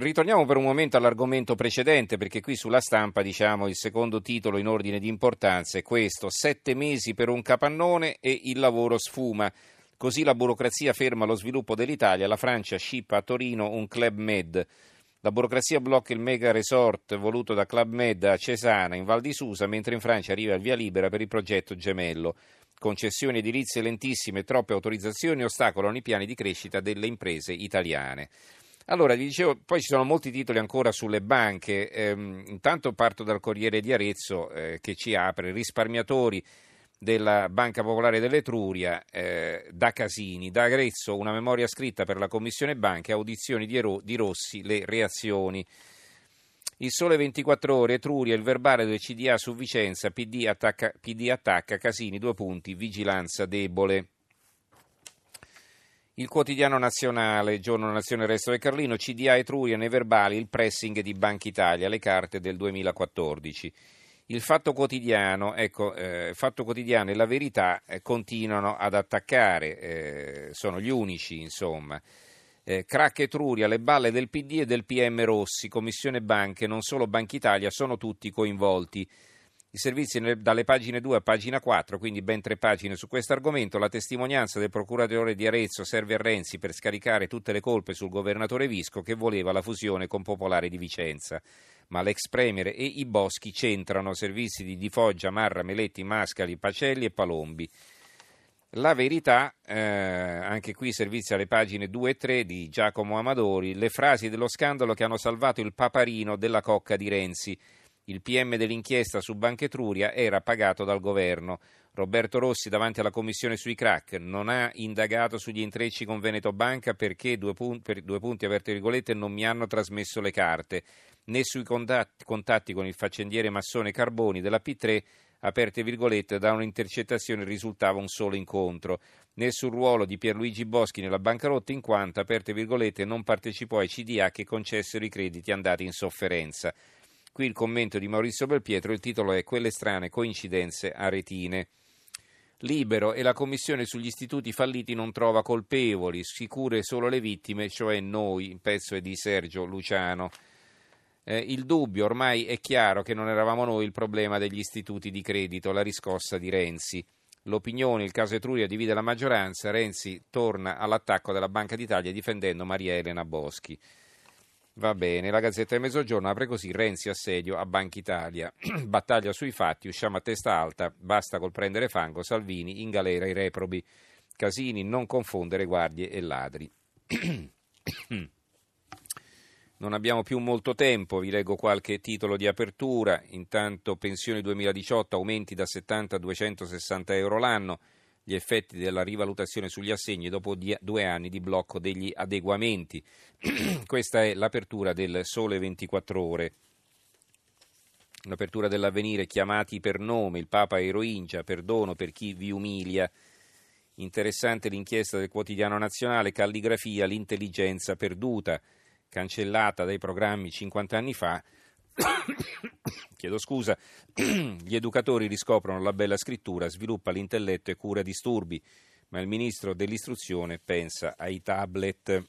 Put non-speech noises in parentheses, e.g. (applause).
Ritorniamo per un momento all'argomento precedente, perché qui sulla stampa, diciamo, il secondo titolo in ordine di importanza è questo: sette mesi per un capannone e il lavoro sfuma. Così la burocrazia ferma lo sviluppo dell'Italia, la Francia scippa a Torino un Club Med. La burocrazia blocca il mega resort voluto da Club Med a Cesana, in Val di Susa, mentre in Francia arriva il via libera per il progetto gemello. Concessioni edilizie lentissime e troppe autorizzazioni ostacolano i piani di crescita delle imprese italiane. Allora, vi dicevo, poi ci sono molti titoli ancora sulle banche. Ehm, intanto parto dal Corriere di Arezzo eh, che ci apre risparmiatori della Banca Popolare dell'Etruria eh, da Casini. Da Arezzo una memoria scritta per la Commissione Banche, audizioni di, Ero, di Rossi, le reazioni. Il Sole 24 Ore, Etruria, il verbale del CDA su Vicenza, PD attacca, PD attacca Casini, due punti, vigilanza debole. Il quotidiano nazionale, giorno Nazione Resto del Carlino, CDA Etruria nei verbali, il pressing di Banca Italia, le carte del 2014. Il Fatto Quotidiano, ecco, eh, Fatto Quotidiano e la Verità eh, continuano ad attaccare, eh, sono gli unici, insomma. Eh, crack Etruria, le balle del PD e del PM Rossi, Commissione Banche, non solo Banca Italia, sono tutti coinvolti. I servizi dalle pagine 2 a pagina 4, quindi ben tre pagine su questo argomento. La testimonianza del procuratore di Arezzo serve a Renzi per scaricare tutte le colpe sul governatore Visco che voleva la fusione con Popolare di Vicenza. Ma l'ex premier e i boschi centrano servizi di Di Foggia, Marra, Meletti, Mascali, Pacelli e Palombi. La verità, eh, anche qui servizi alle pagine 2 e 3 di Giacomo Amadori, le frasi dello scandalo che hanno salvato il paparino della cocca di Renzi. Il PM dell'inchiesta su Banca Etruria era pagato dal governo. Roberto Rossi davanti alla commissione sui crack non ha indagato sugli intrecci con Veneto Banca perché, due punti, per due punti aperte virgolette, non mi hanno trasmesso le carte, né sui contatti, contatti con il faccendiere massone Carboni della P3 aperte virgolette, da un'intercettazione risultava un solo incontro, né sul ruolo di Pierluigi Boschi nella bancarotta in quanto, aperte virgolette, non partecipò ai CDA che concessero i crediti andati in sofferenza. Qui il commento di Maurizio Belpietro, il titolo è Quelle strane coincidenze aretine. Libero e la commissione sugli istituti falliti non trova colpevoli, sicure solo le vittime, cioè noi, il pezzo è di Sergio Luciano. Eh, il dubbio, ormai è chiaro che non eravamo noi il problema degli istituti di credito, la riscossa di Renzi. L'opinione, il caso Etruria divide la maggioranza, Renzi torna all'attacco della Banca d'Italia difendendo Maria Elena Boschi. Va bene, la Gazzetta del Mezzogiorno apre così Renzi assedio a Banca Italia. (clears throat) Battaglia sui fatti, usciamo a testa alta, basta col prendere fango, Salvini in galera i reprobi. Casini non confondere guardie e ladri. (clears throat) Non abbiamo più molto tempo, vi leggo qualche titolo di apertura. Intanto pensioni 2018 aumenti da 70 a 260 euro l'anno gli effetti della rivalutazione sugli assegni dopo due anni di blocco degli adeguamenti. (clears throat) Questa è l'apertura del Sole 24 Ore. L'apertura dell'avvenire chiamati per nome, il Papa eroincia, perdono per chi vi umilia. Interessante l'inchiesta del quotidiano nazionale, calligrafia, l'intelligenza perduta, cancellata dai programmi 50 anni fa, (coughs) chiedo scusa, (coughs) gli educatori riscoprono la bella scrittura, sviluppa l'intelletto e cura disturbi, ma il ministro dell'istruzione pensa ai tablet.